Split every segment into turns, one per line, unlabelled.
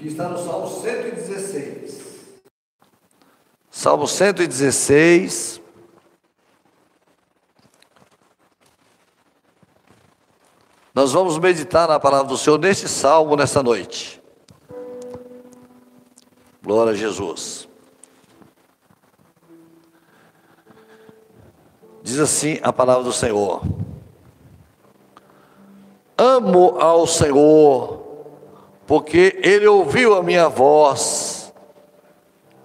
que está no Salmo 116.
Salmo 116. Nós vamos meditar na palavra do Senhor neste salmo nesta noite. Glória a Jesus. Diz assim a palavra do Senhor: Amo ao Senhor, porque Ele ouviu a minha voz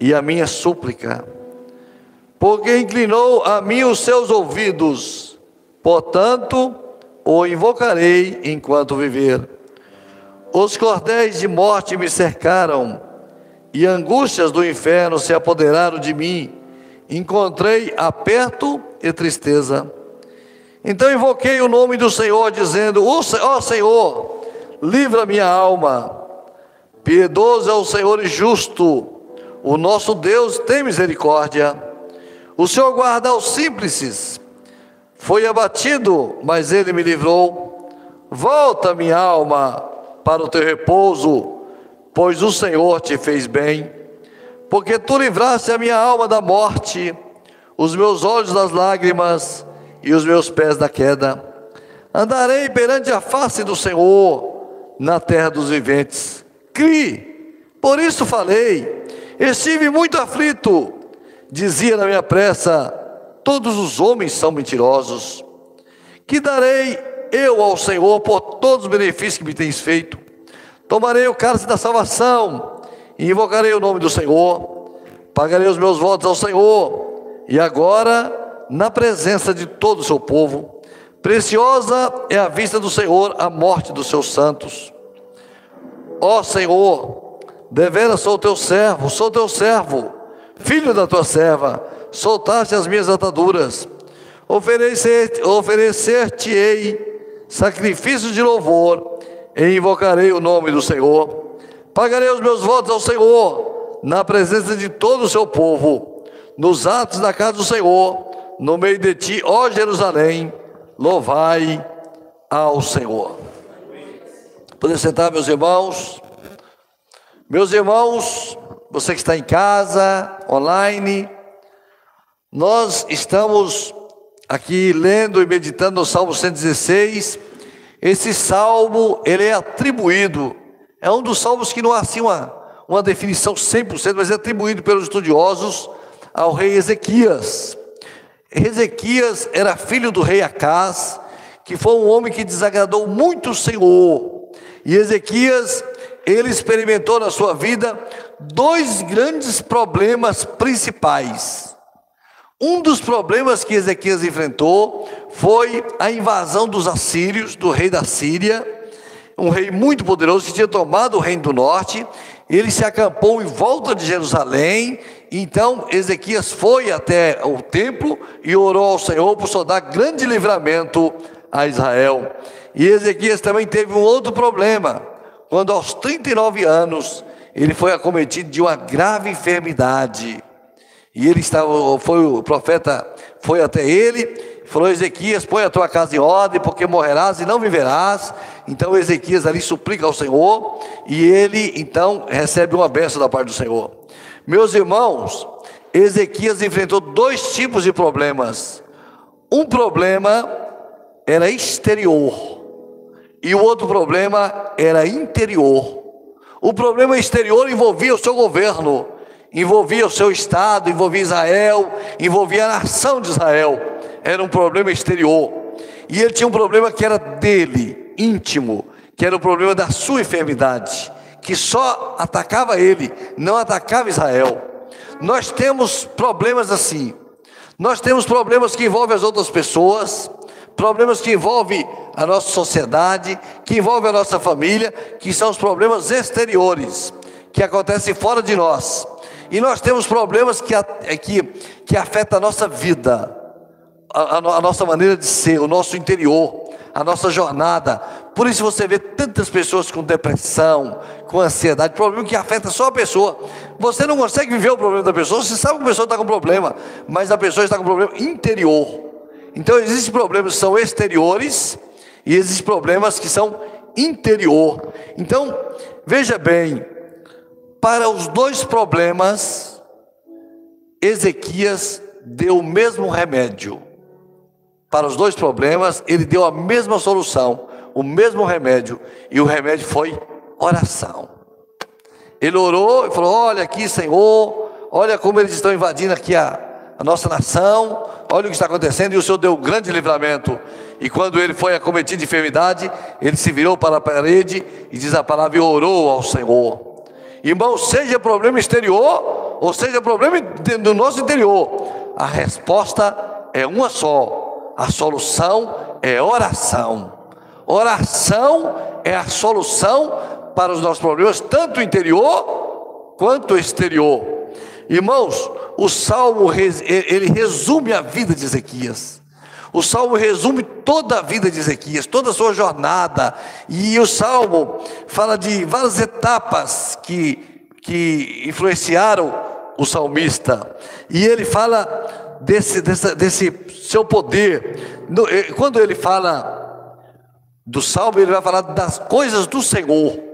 e a minha súplica, porque inclinou a mim os seus ouvidos, portanto, o invocarei enquanto viver. Os cordéis de morte me cercaram, e angústias do inferno se apoderaram de mim. Encontrei aperto e tristeza. Então invoquei o nome do Senhor, dizendo: Ó oh, Senhor, livra minha alma. Piedoso é o Senhor e justo, o nosso Deus tem misericórdia. O Senhor guarda os simples. Foi abatido, mas ele me livrou. Volta, minha alma, para o teu repouso, pois o Senhor te fez bem. Porque tu livraste a minha alma da morte os meus olhos das lágrimas e os meus pés da queda. Andarei perante a face do Senhor na terra dos viventes. Cri, por isso falei, estive muito aflito. Dizia na minha pressa: todos os homens são mentirosos. Que darei eu ao Senhor por todos os benefícios que me tens feito? Tomarei o cálice da salvação e invocarei o nome do Senhor. Pagarei os meus votos ao Senhor e agora na presença de todo o seu povo. Preciosa é a vista do Senhor a morte dos seus santos. Ó Senhor, deveras sou teu servo, sou teu servo, filho da tua serva, soltaste as minhas ataduras. Oferecer-te-ei oferecer sacrifício de louvor e invocarei o nome do Senhor. Pagarei os meus votos ao Senhor, na presença de todo o seu povo nos atos da casa do Senhor, no meio de ti, ó Jerusalém, louvai ao Senhor. Poder sentar, meus irmãos. Meus irmãos, você que está em casa, online, nós estamos aqui lendo e meditando no Salmo 116. Esse salmo, ele é atribuído, é um dos salmos que não há assim uma, uma definição 100%, mas é atribuído pelos estudiosos ao rei Ezequias. Ezequias era filho do rei Acás, que foi um homem que desagradou muito o Senhor. E Ezequias, ele experimentou na sua vida dois grandes problemas principais. Um dos problemas que Ezequias enfrentou foi a invasão dos assírios, do rei da Síria, um rei muito poderoso que tinha tomado o reino do norte. Ele se acampou em volta de Jerusalém então Ezequias foi até o templo e orou ao Senhor por só dar grande livramento a Israel. E Ezequias também teve um outro problema, quando aos 39 anos ele foi acometido de uma grave enfermidade. E ele estava, foi o profeta foi até ele, falou: Ezequias, põe a tua casa em ordem, porque morrerás e não viverás. Então Ezequias ali suplica ao Senhor, e ele então recebe uma bênção da parte do Senhor. Meus irmãos, Ezequias enfrentou dois tipos de problemas. Um problema era exterior e o outro problema era interior. O problema exterior envolvia o seu governo, envolvia o seu estado, envolvia Israel, envolvia a nação de Israel. Era um problema exterior. E ele tinha um problema que era dele, íntimo, que era o problema da sua enfermidade que só atacava ele, não atacava Israel. Nós temos problemas assim. Nós temos problemas que envolvem as outras pessoas, problemas que envolvem a nossa sociedade, que envolvem a nossa família, que são os problemas exteriores, que acontecem fora de nós. E nós temos problemas que, que, que afetam a nossa vida, a, a, a nossa maneira de ser, o nosso interior a nossa jornada. Por isso você vê tantas pessoas com depressão, com ansiedade, problema que afeta só a pessoa. Você não consegue viver o problema da pessoa, você sabe que a pessoa está com problema, mas a pessoa está com problema interior. Então existem problemas que são exteriores e existem problemas que são interior. Então, veja bem, Para os dois problemas, Ezequias deu o mesmo remédio. Para os dois problemas, ele deu a mesma solução, o mesmo remédio, e o remédio foi oração. Ele orou e falou: Olha aqui, Senhor, olha como eles estão invadindo aqui a, a nossa nação, olha o que está acontecendo, e o Senhor deu um grande livramento. E quando ele foi acometido de enfermidade, ele se virou para a parede e diz a palavra e orou ao Senhor. Irmão, seja problema exterior ou seja problema do nosso interior, a resposta é uma só. A solução é oração. Oração é a solução para os nossos problemas, tanto interior quanto exterior. Irmãos, o salmo ele resume a vida de Ezequias. O salmo resume toda a vida de Ezequias, toda a sua jornada. E o salmo fala de várias etapas que, que influenciaram o salmista. E ele fala desse, desse, desse seu poder. Eh, quando ele fala do salmo, ele vai falar das coisas do Senhor.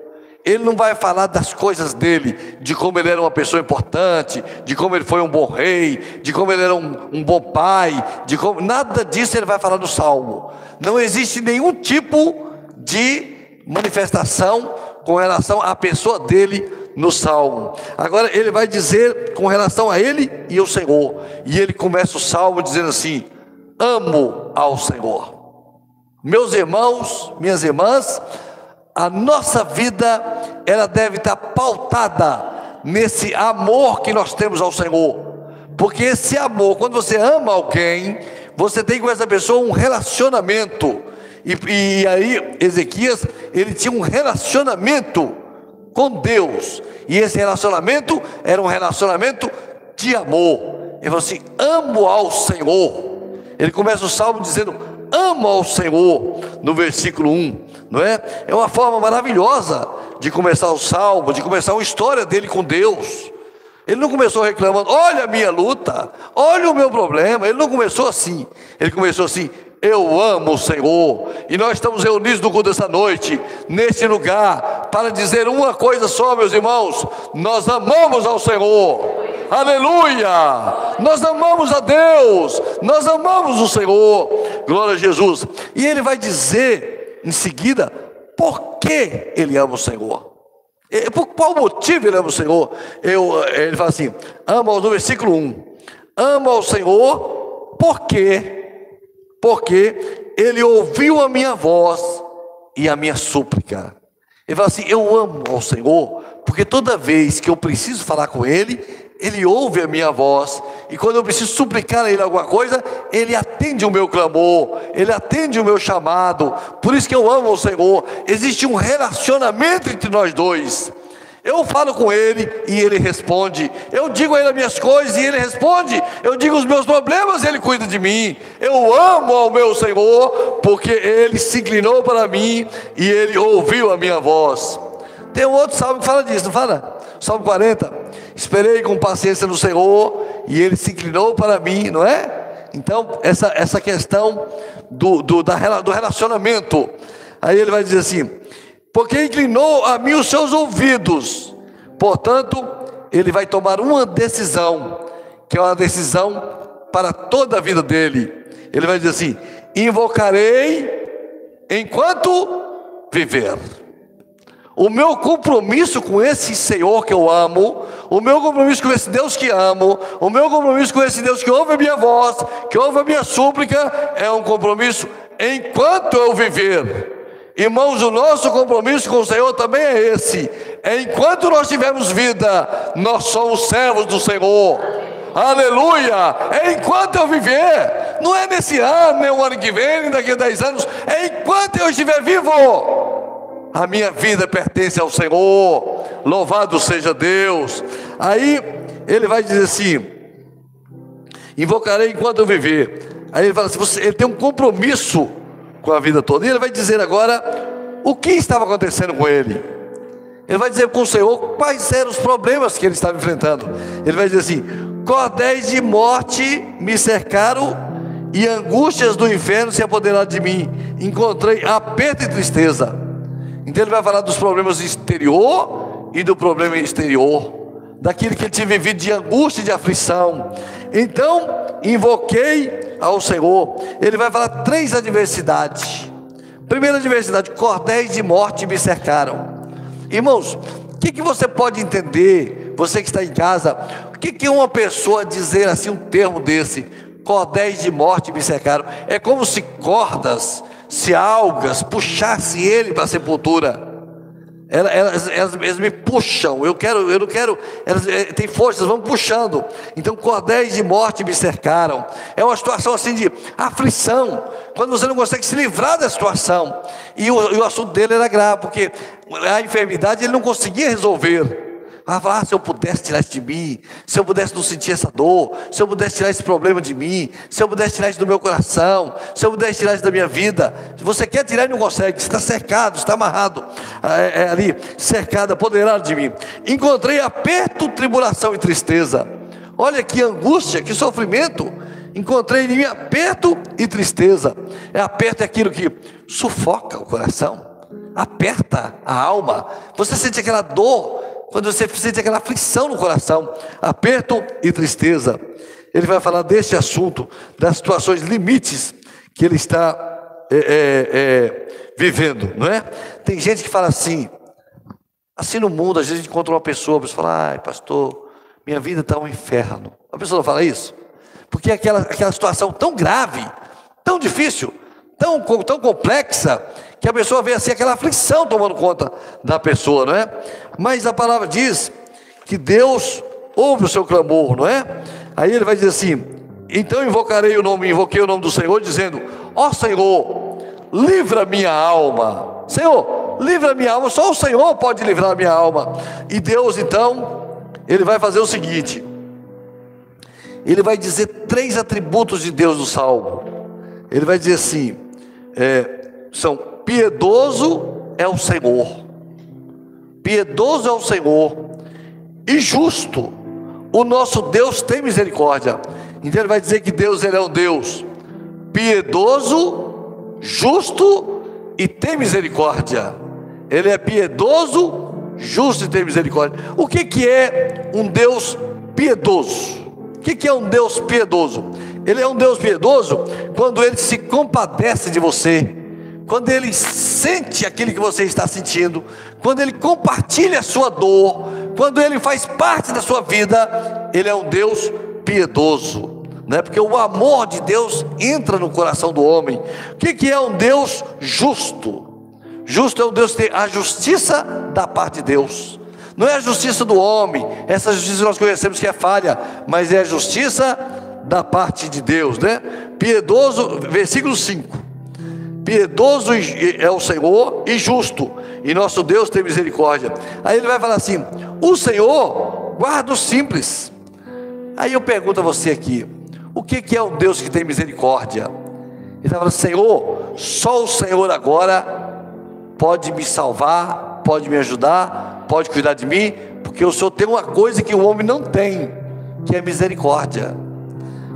Ele não vai falar das coisas dele, de como ele era uma pessoa importante, de como ele foi um bom rei, de como ele era um, um bom pai, de como nada disso ele vai falar no Salmo. Não existe nenhum tipo de manifestação com relação à pessoa dele no Salmo. Agora ele vai dizer com relação a ele e ao Senhor. E ele começa o Salmo dizendo assim: Amo ao Senhor. Meus irmãos, minhas irmãs, a nossa vida ela deve estar pautada nesse amor que nós temos ao Senhor. Porque esse amor, quando você ama alguém, você tem com essa pessoa um relacionamento. E, e aí, Ezequias, ele tinha um relacionamento com Deus. E esse relacionamento era um relacionamento de amor. Ele falou assim: amo ao Senhor. Ele começa o salmo dizendo: amo ao Senhor, no versículo 1, não é? É uma forma maravilhosa de começar o salmo, de começar uma história dele com Deus. Ele não começou reclamando, olha a minha luta, olha o meu problema. Ele não começou assim. Ele começou assim: eu amo o Senhor. E nós estamos reunidos no culto dessa noite, nesse lugar, para dizer uma coisa só, meus irmãos: nós amamos ao Senhor. Aleluia! Nós amamos a Deus, nós amamos o Senhor. Glória a Jesus. E ele vai dizer em seguida por que ele ama o Senhor. Por qual motivo ele ama o Senhor? Eu, ele fala assim: ama no versículo 1. Ama ao Senhor, porque porque ele ouviu a minha voz e a minha súplica. Ele fala assim: Eu amo ao Senhor, porque toda vez que eu preciso falar com Ele, Ele ouve a minha voz, e quando eu preciso suplicar a Ele alguma coisa, Ele atende o meu clamor, Ele atende o meu chamado. Por isso que eu amo ao Senhor. Existe um relacionamento entre nós dois. Eu falo com ele e ele responde. Eu digo a ele as minhas coisas e ele responde. Eu digo os meus problemas e ele cuida de mim. Eu amo ao meu Senhor porque ele se inclinou para mim e ele ouviu a minha voz. Tem um outro salmo que fala disso, não fala? Salmo 40. Esperei com paciência no Senhor e ele se inclinou para mim, não é? Então, essa, essa questão do, do, da, do relacionamento. Aí ele vai dizer assim: porque inclinou a mim os seus ouvidos. Portanto, ele vai tomar uma decisão, que é uma decisão para toda a vida dele. Ele vai dizer assim: invocarei enquanto viver. O meu compromisso com esse Senhor que eu amo, o meu compromisso com esse Deus que amo, o meu compromisso com esse Deus que ouve a minha voz, que ouve a minha súplica, é um compromisso enquanto eu viver. Irmãos, o nosso compromisso com o Senhor também é esse. Enquanto nós tivermos vida, nós somos servos do Senhor. Aleluia! É enquanto eu viver, não é nesse ano, nem o ano que vem, nem daqui a 10 anos, é enquanto eu estiver vivo. A minha vida pertence ao Senhor, louvado seja Deus. Aí ele vai dizer assim: invocarei enquanto eu viver. Aí ele fala assim: ele tem um compromisso com a vida toda. E ele vai dizer agora o que estava acontecendo com ele. Ele vai dizer com o Senhor quais eram os problemas que ele estava enfrentando. Ele vai dizer assim: cordéis de morte me cercaram e angústias do inferno se apoderaram de mim. Encontrei aperto e tristeza. Então ele vai falar dos problemas exterior e do problema exterior, daquilo que ele tinha vivido de angústia e de aflição. Então, invoquei ao Senhor. Ele vai falar três adversidades. Primeira adversidade: cordéis de morte me cercaram. Irmãos, o que, que você pode entender, você que está em casa, o que, que uma pessoa dizer assim, um termo desse? Cordéis de morte me cercaram. É como se cordas, se algas puxasse ele para a sepultura. Elas, elas, elas, me puxam, eu quero, eu não quero, elas é, têm forças, vão puxando. Então cordéis de morte me cercaram. É uma situação assim de aflição, quando você não consegue se livrar da situação. E o, e o assunto dele era grave, porque a enfermidade ele não conseguia resolver. Ah, ah, se eu pudesse tirar isso de mim, se eu pudesse não sentir essa dor, se eu pudesse tirar esse problema de mim, se eu pudesse tirar isso do meu coração, se eu pudesse tirar isso da minha vida. Se você quer tirar e não consegue, está cercado, está amarrado é, é, ali, cercado, apoderado de mim. Encontrei aperto, tribulação e tristeza. Olha que angústia, que sofrimento. Encontrei em mim aperto e tristeza. É aperto é aquilo que sufoca o coração, aperta a alma. Você sente aquela dor quando você sente aquela aflição no coração, aperto e tristeza. Ele vai falar desse assunto, das situações limites que ele está é, é, é, vivendo, não é? Tem gente que fala assim, assim no mundo, às vezes a gente encontra uma pessoa, a pessoa fala, ai pastor, minha vida está um inferno. A pessoa não fala isso? Porque é aquela, aquela situação tão grave, tão difícil, tão, tão complexa, que a pessoa vê assim aquela aflição tomando conta da pessoa, não é? Mas a palavra diz que Deus ouve o seu clamor, não é? Aí ele vai dizer assim: então invocarei o nome, invoquei o nome do Senhor, dizendo: Ó Senhor, livra minha alma. Senhor, livra minha alma. Só o Senhor pode livrar minha alma. E Deus, então, ele vai fazer o seguinte: ele vai dizer três atributos de Deus no Salmo. Ele vai dizer assim: é, são piedoso é o Senhor, piedoso é o Senhor, e justo, o nosso Deus tem misericórdia. Então ele vai dizer que Deus ele é um Deus piedoso, justo e tem misericórdia. Ele é piedoso, justo e tem misericórdia. O que, que é um Deus piedoso? O que, que é um Deus piedoso? Ele é um Deus piedoso quando ele se compadece de você quando ele sente aquilo que você está sentindo, quando ele compartilha a sua dor, quando ele faz parte da sua vida, ele é um Deus piedoso, né? Porque o amor de Deus entra no coração do homem. O que, que é um Deus justo? Justo é um Deus que tem a justiça da parte de Deus. Não é a justiça do homem, essa justiça nós conhecemos que é falha, mas é a justiça da parte de Deus, né? Piedoso, versículo 5 Piedoso é o Senhor e justo, e nosso Deus tem misericórdia. Aí ele vai falar assim: O Senhor guarda o simples. Aí eu pergunto a você aqui: O que é um Deus que tem misericórdia? Ele está falando: Senhor, só o Senhor agora pode me salvar, pode me ajudar, pode cuidar de mim, porque o Senhor tem uma coisa que o homem não tem, que é misericórdia.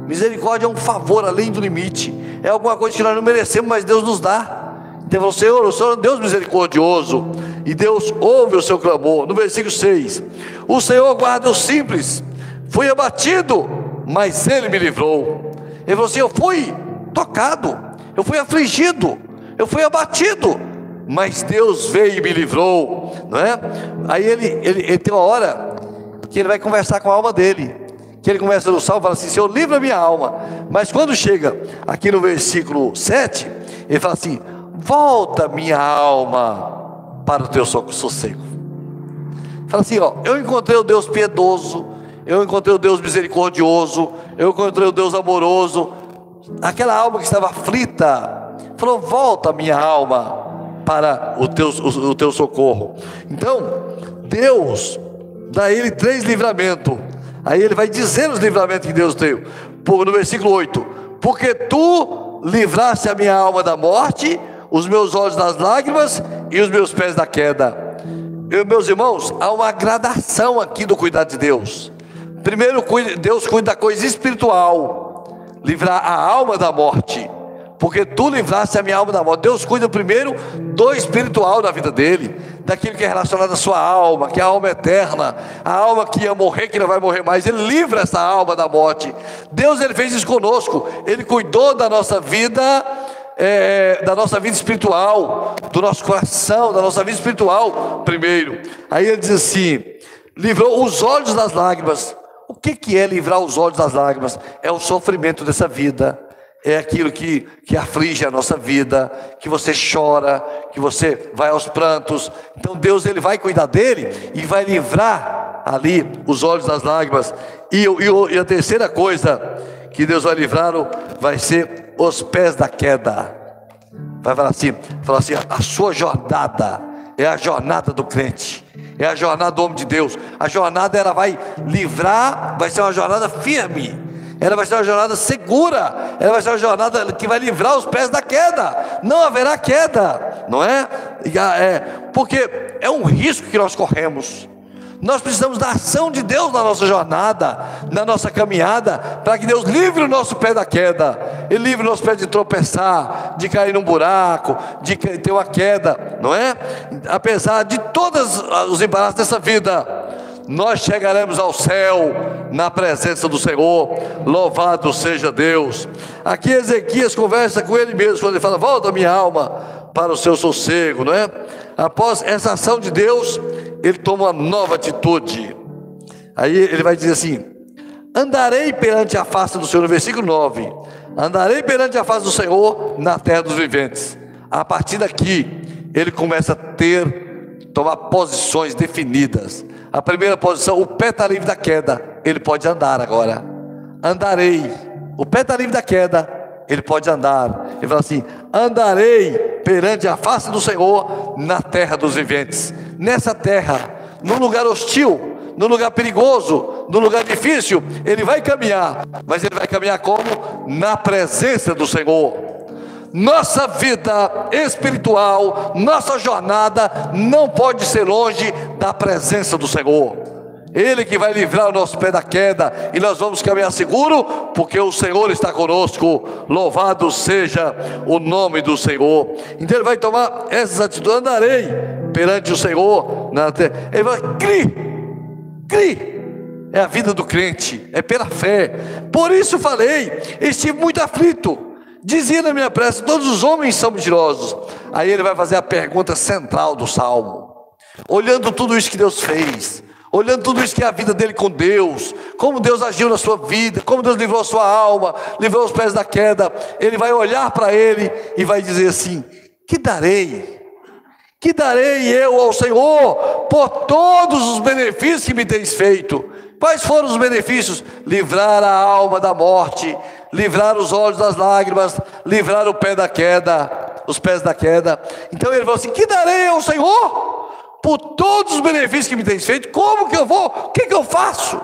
Misericórdia é um favor além do limite. É alguma coisa que nós não merecemos, mas Deus nos dá. Então, Senhor, o Senhor é um Deus misericordioso. E Deus ouve o seu clamor. No versículo 6: O Senhor guarda os simples. Fui abatido, mas Ele me livrou. Ele falou assim: Eu fui tocado, eu fui afligido, eu fui abatido, mas Deus veio e me livrou, não é? Aí ele, ele, ele tem uma hora que ele vai conversar com a alma dele que ele começa no salmo, fala assim: Senhor, livra minha alma. Mas quando chega aqui no versículo 7, ele fala assim: Volta minha alma para o teu sossego. Fala assim: ó, eu encontrei o Deus piedoso, eu encontrei o Deus misericordioso, eu encontrei o Deus amoroso. Aquela alma que estava aflita, falou: Volta minha alma para o teu, o, o teu socorro. Então, Deus dá ele três livramentos Aí ele vai dizer os livramentos que Deus deu. No versículo 8: Porque tu livraste a minha alma da morte, os meus olhos das lágrimas e os meus pés da queda. Eu, meus irmãos, há uma gradação aqui do cuidado de Deus. Primeiro, Deus cuida da coisa espiritual, livrar a alma da morte, porque tu livraste a minha alma da morte. Deus cuida primeiro do espiritual da vida dele. Daquilo que é relacionado à sua alma, que é a alma eterna, a alma que ia morrer, que não vai morrer mais. Ele livra essa alma da morte. Deus ele fez isso conosco. Ele cuidou da nossa vida. É, da nossa vida espiritual, do nosso coração, da nossa vida espiritual, primeiro. Aí ele diz assim: livrou os olhos das lágrimas. O que, que é livrar os olhos das lágrimas? É o sofrimento dessa vida, é aquilo que, que aflige a nossa vida, que você chora, que você vai aos prantos. Então Deus ele vai cuidar dele e vai livrar ali os olhos das lágrimas. E, e, e a terceira coisa que Deus vai livrar vai ser os pés da queda. Vai falar assim, falar assim, a sua jornada é a jornada do crente é a jornada do homem de Deus. A jornada ela vai livrar, vai ser uma jornada firme. Ela vai ser uma jornada segura. Ela vai ser uma jornada que vai livrar os pés da queda. Não haverá queda, não é? é porque é um risco que nós corremos. Nós precisamos da ação de Deus na nossa jornada, na nossa caminhada, para que Deus livre o nosso pé da queda, Ele livre o nosso pé de tropeçar, de cair num buraco, de ter uma queda, não é? Apesar de todos os embaraços dessa vida, nós chegaremos ao céu na presença do Senhor, louvado seja Deus. Aqui Ezequias conversa com ele mesmo, quando ele fala: Volta minha alma para o seu sossego, não é? Após essa ação de Deus, ele toma uma nova atitude. Aí ele vai dizer assim: Andarei perante a face do Senhor, no versículo 9: Andarei perante a face do Senhor na terra dos viventes. A partir daqui, ele começa a ter, tomar posições definidas. A primeira posição, o pé está livre da queda, ele pode andar agora. Andarei. O pé está livre da queda, ele pode andar. Ele fala assim: andarei perante a face do Senhor na terra dos viventes. Nessa terra, num lugar hostil, num lugar perigoso, num lugar difícil, ele vai caminhar, mas ele vai caminhar como? Na presença do Senhor. Nossa vida espiritual, nossa jornada não pode ser longe da presença do Senhor. Ele que vai livrar o nosso pé da queda, e nós vamos caminhar seguro, porque o Senhor está conosco. Louvado seja o nome do Senhor. Então ele vai tomar essas atitudes. Andarei perante o Senhor na terra. Ele vai, cri, cri. É a vida do crente, é pela fé. Por isso falei, estive muito aflito. Dizia na minha prece: todos os homens são mentirosos. Aí ele vai fazer a pergunta central do salmo. Olhando tudo isso que Deus fez, olhando tudo isso que é a vida dele com Deus, como Deus agiu na sua vida, como Deus livrou a sua alma, livrou os pés da queda, ele vai olhar para ele e vai dizer assim: Que darei? Que darei eu ao Senhor por todos os benefícios que me tens feito? Quais foram os benefícios? Livrar a alma da morte, livrar os olhos das lágrimas, livrar o pé da queda, os pés da queda. Então ele falou assim: Que darei ao Senhor? por todos os benefícios que me tens feito, como que eu vou? O que, que eu faço?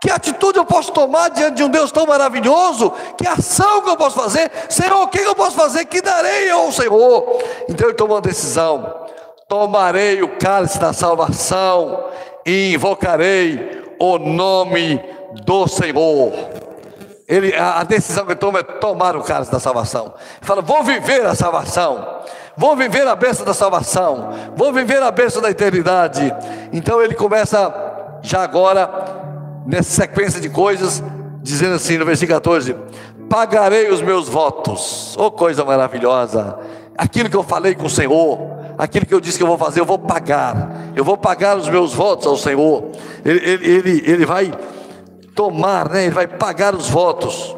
Que atitude eu posso tomar diante de um Deus tão maravilhoso? Que ação que eu posso fazer? Senhor, o que, eu posso fazer? Que darei ao Senhor? Então ele tomou uma decisão: tomarei o cálice da salvação e invocarei o nome do Senhor. Ele, a, decisão que ele toma é tomar o cálice da salvação. Ele fala: vou viver a salvação. Vou viver a bênção da salvação, vou viver a bênção da eternidade. Então ele começa já agora, nessa sequência de coisas, dizendo assim no versículo 14: Pagarei os meus votos, oh coisa maravilhosa, aquilo que eu falei com o Senhor, aquilo que eu disse que eu vou fazer, eu vou pagar, eu vou pagar os meus votos ao Senhor, ele, ele, ele, ele vai tomar, né? ele vai pagar os votos.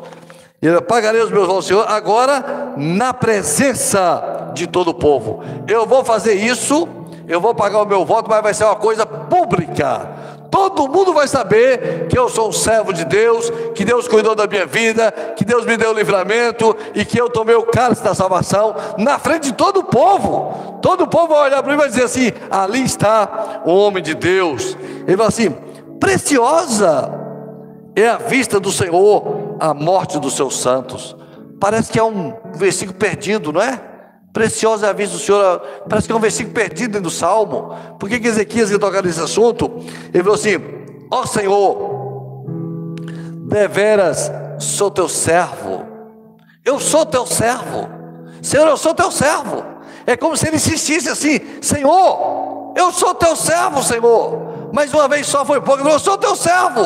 Eu pagarei os meus votos, Senhor, agora na presença de todo o povo. Eu vou fazer isso, eu vou pagar o meu voto, mas vai ser uma coisa pública. Todo mundo vai saber que eu sou um servo de Deus, que Deus cuidou da minha vida, que Deus me deu livramento e que eu tomei o cálice da salvação na frente de todo o povo. Todo o povo vai olhar para mim e vai dizer assim: ali está o homem de Deus. Ele vai assim: preciosa é a vista do Senhor a morte dos seus santos. Parece que é um versículo perdido, não é? Preciosa é a vista do Senhor, parece que é um versículo perdido dentro do Salmo. Por que, que Ezequias ia tocar nesse assunto? Ele falou assim: Ó Senhor, deveras sou teu servo, eu sou teu servo, Senhor, eu sou teu servo. É como se ele insistisse assim: Senhor, Eu sou teu servo, Senhor. Mais uma vez só foi pouco. Eu sou teu servo.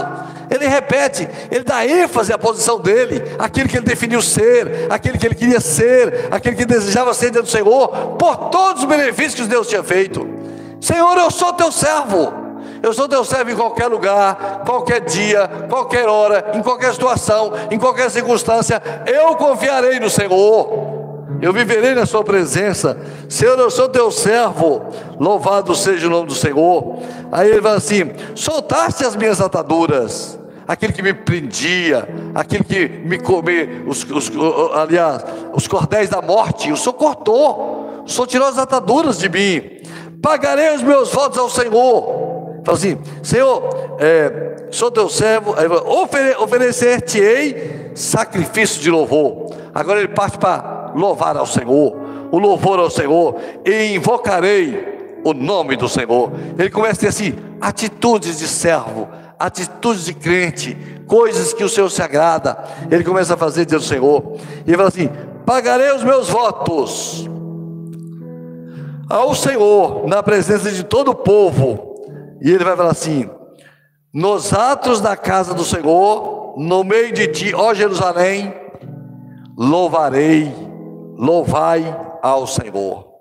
Ele repete, ele dá ênfase à posição dele, aquilo que ele definiu ser, aquele que ele queria ser, aquele que desejava ser dentro do Senhor, por todos os benefícios que Deus tinha feito. Senhor, eu sou teu servo. Eu sou teu servo em qualquer lugar, qualquer dia, qualquer hora, em qualquer situação, em qualquer circunstância. Eu confiarei no Senhor. Eu viverei na sua presença. Senhor, eu sou teu servo. Louvado seja o nome do Senhor. Aí ele vai assim: soltaste as minhas ataduras aquele que me prendia, aquele que me comia, os, os, aliás, os cordéis da morte, o Senhor cortou, o Senhor tirou as ataduras de mim, pagarei os meus votos ao Senhor. Fala assim, Senhor, é, sou teu servo, ofere, oferecer-te-ei sacrifício de louvor. Agora ele parte para louvar ao Senhor, o louvor ao Senhor, e invocarei o nome do Senhor. Ele começa a ter assim, atitudes de servo, atitudes de crente, coisas que o Senhor se agrada. Ele começa a fazer diante do Senhor. E fala assim: pagarei os meus votos ao Senhor na presença de todo o povo e ele vai falar assim: nos atos da casa do Senhor, no meio de ti, ó Jerusalém, louvarei, louvai ao Senhor.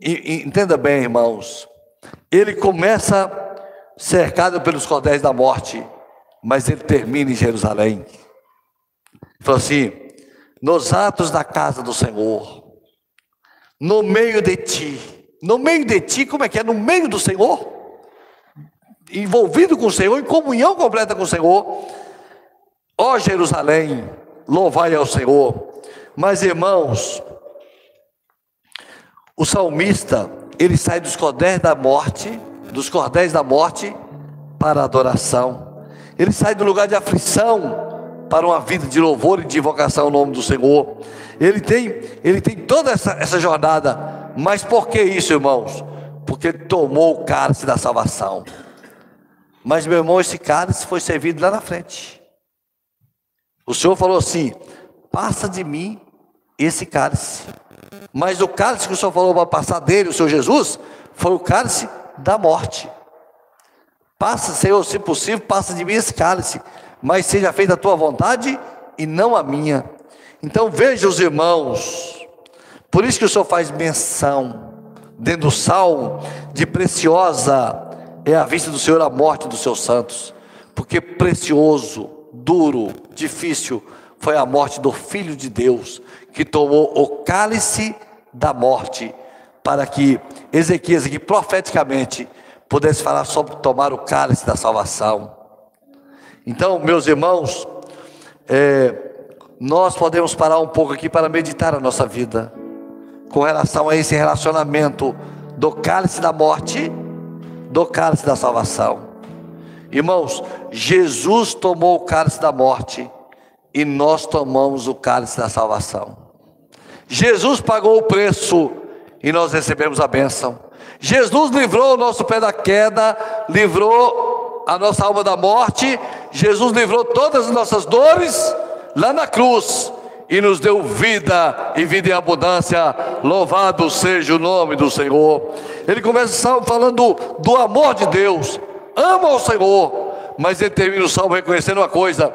E, e, entenda bem, irmãos, ele começa cercado pelos cordéis da morte, mas ele termina em Jerusalém. Falou assim: nos atos da casa do Senhor, no meio de ti, no meio de ti, como é que é? No meio do Senhor? envolvido com o Senhor, em comunhão completa com o Senhor. Ó Jerusalém, louvai ao Senhor. Mas irmãos, o salmista, ele sai dos cordéis da morte, dos cordéis da morte para a adoração. Ele sai do lugar de aflição para uma vida de louvor e de invocação ao nome do Senhor. Ele tem, ele tem toda essa, essa jornada. Mas por que isso, irmãos? Porque ele tomou o cálice da salvação. Mas, meu irmão, esse cálice foi servido lá na frente. O Senhor falou assim: passa de mim esse cálice. Mas o cálice que o Senhor falou para passar dele, o Senhor Jesus, foi o cálice da morte. Passa, Senhor, se possível, passa de mim esse cálice, mas seja feita a tua vontade e não a minha. Então veja os irmãos, por isso que o Senhor faz menção, dentro do salmo, de preciosa é a vista do Senhor a morte dos seus santos, porque precioso, duro, difícil foi a morte do Filho de Deus, que tomou o cálice da morte, para que Ezequias, aqui profeticamente, pudesse falar sobre tomar o cálice da salvação. Então, meus irmãos, é, nós podemos parar um pouco aqui para meditar a nossa vida, com relação a esse relacionamento do cálice da morte do cálice da salvação. Irmãos, Jesus tomou o cálice da morte e nós tomamos o cálice da salvação. Jesus pagou o preço e nós recebemos a bênção. Jesus livrou o nosso pé da queda, livrou a nossa alma da morte, Jesus livrou todas as nossas dores lá na cruz e nos deu vida e vida em abundância. Louvado seja o nome do Senhor. Ele começa falando do amor de Deus, ama o Senhor, mas ele termina o salmo reconhecendo uma coisa: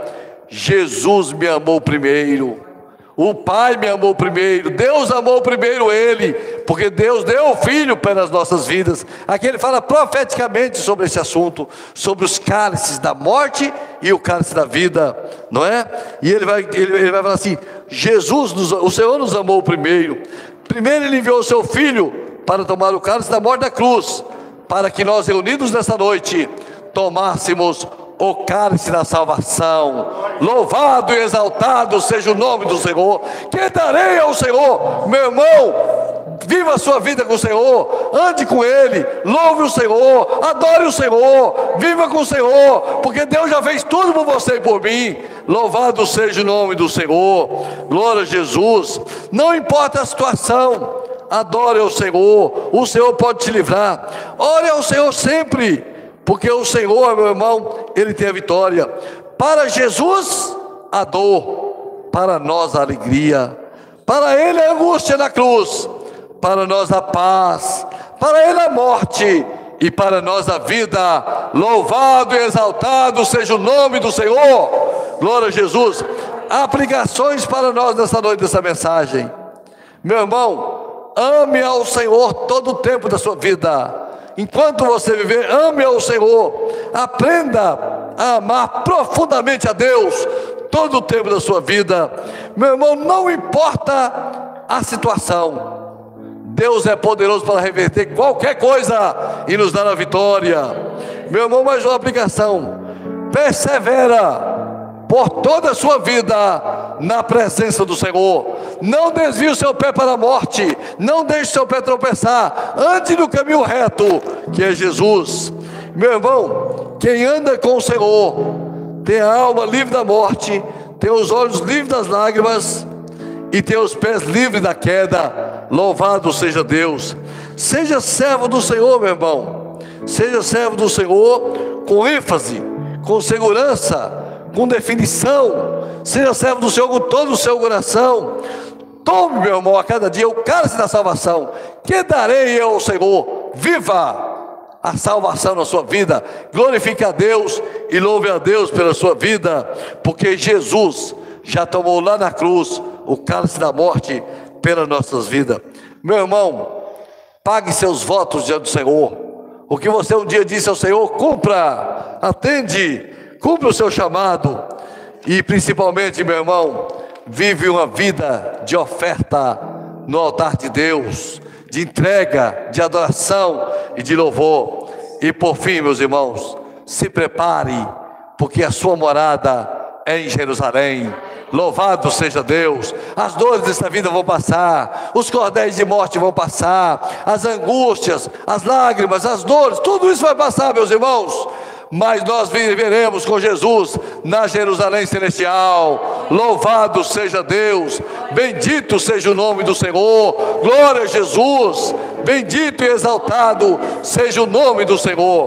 Jesus me amou primeiro. O Pai me amou primeiro, Deus amou primeiro Ele, porque Deus deu o Filho para as nossas vidas. Aqui ele fala profeticamente sobre esse assunto, sobre os cálices da morte e o cálice da vida, não é? E ele vai, ele, ele vai falar assim: Jesus, nos, o Senhor nos amou primeiro. Primeiro Ele enviou o Seu Filho para tomar o cálice da morte da cruz, para que nós, reunidos nessa noite, tomássemos o cálice da salvação. Louvado e exaltado seja o nome do Senhor. Que darei ao Senhor, meu irmão. Viva a sua vida com o Senhor, ande com Ele, louve o Senhor, adore o Senhor, viva com o Senhor, porque Deus já fez tudo por você e por mim. Louvado seja o nome do Senhor, glória a Jesus. Não importa a situação, adore o Senhor, o Senhor pode te livrar. Ore ao Senhor sempre porque o Senhor, meu irmão, Ele tem a vitória. Para Jesus, a dor, para nós a alegria, para Ele a angústia na cruz, para nós a paz, para ele a morte e para nós a vida. Louvado e exaltado seja o nome do Senhor. Glória a Jesus. Aplicações para nós nessa noite dessa mensagem. Meu irmão, ame ao Senhor todo o tempo da sua vida. Enquanto você viver, ame ao Senhor. Aprenda a amar profundamente a Deus todo o tempo da sua vida. Meu irmão, não importa a situação. Deus é poderoso para reverter qualquer coisa e nos dar a vitória. Meu irmão, mais uma aplicação. Persevera por toda a sua vida na presença do Senhor. Não desvie o seu pé para a morte, não deixe o seu pé tropeçar. Ande no caminho reto, que é Jesus. Meu irmão, quem anda com o Senhor tem a alma livre da morte, tem os olhos livres das lágrimas e tem os pés livres da queda. Louvado seja Deus. Seja servo do Senhor, meu irmão. Seja servo do Senhor com ênfase, com segurança, com definição. Seja servo do Senhor com todo o seu coração. Tome, meu irmão, a cada dia o cálice da salvação. Que darei eu ao Senhor? Viva! a salvação na sua vida, glorifique a Deus e louve a Deus pela sua vida, porque Jesus já tomou lá na cruz o cálice da morte pelas nossas vidas. Meu irmão, pague seus votos diante do Senhor. O que você um dia disse ao Senhor, cumpra, atende, cumpra o seu chamado. E principalmente, meu irmão, vive uma vida de oferta no altar de Deus, de entrega, de adoração e de louvor. E por fim, meus irmãos, se prepare, porque a sua morada é em Jerusalém. Louvado seja Deus. As dores dessa vida vão passar, os cordéis de morte vão passar, as angústias, as lágrimas, as dores, tudo isso vai passar, meus irmãos. Mas nós viveremos com Jesus na Jerusalém celestial. Louvado seja Deus, bendito seja o nome do Senhor. Glória a Jesus, bendito e exaltado seja o nome do Senhor.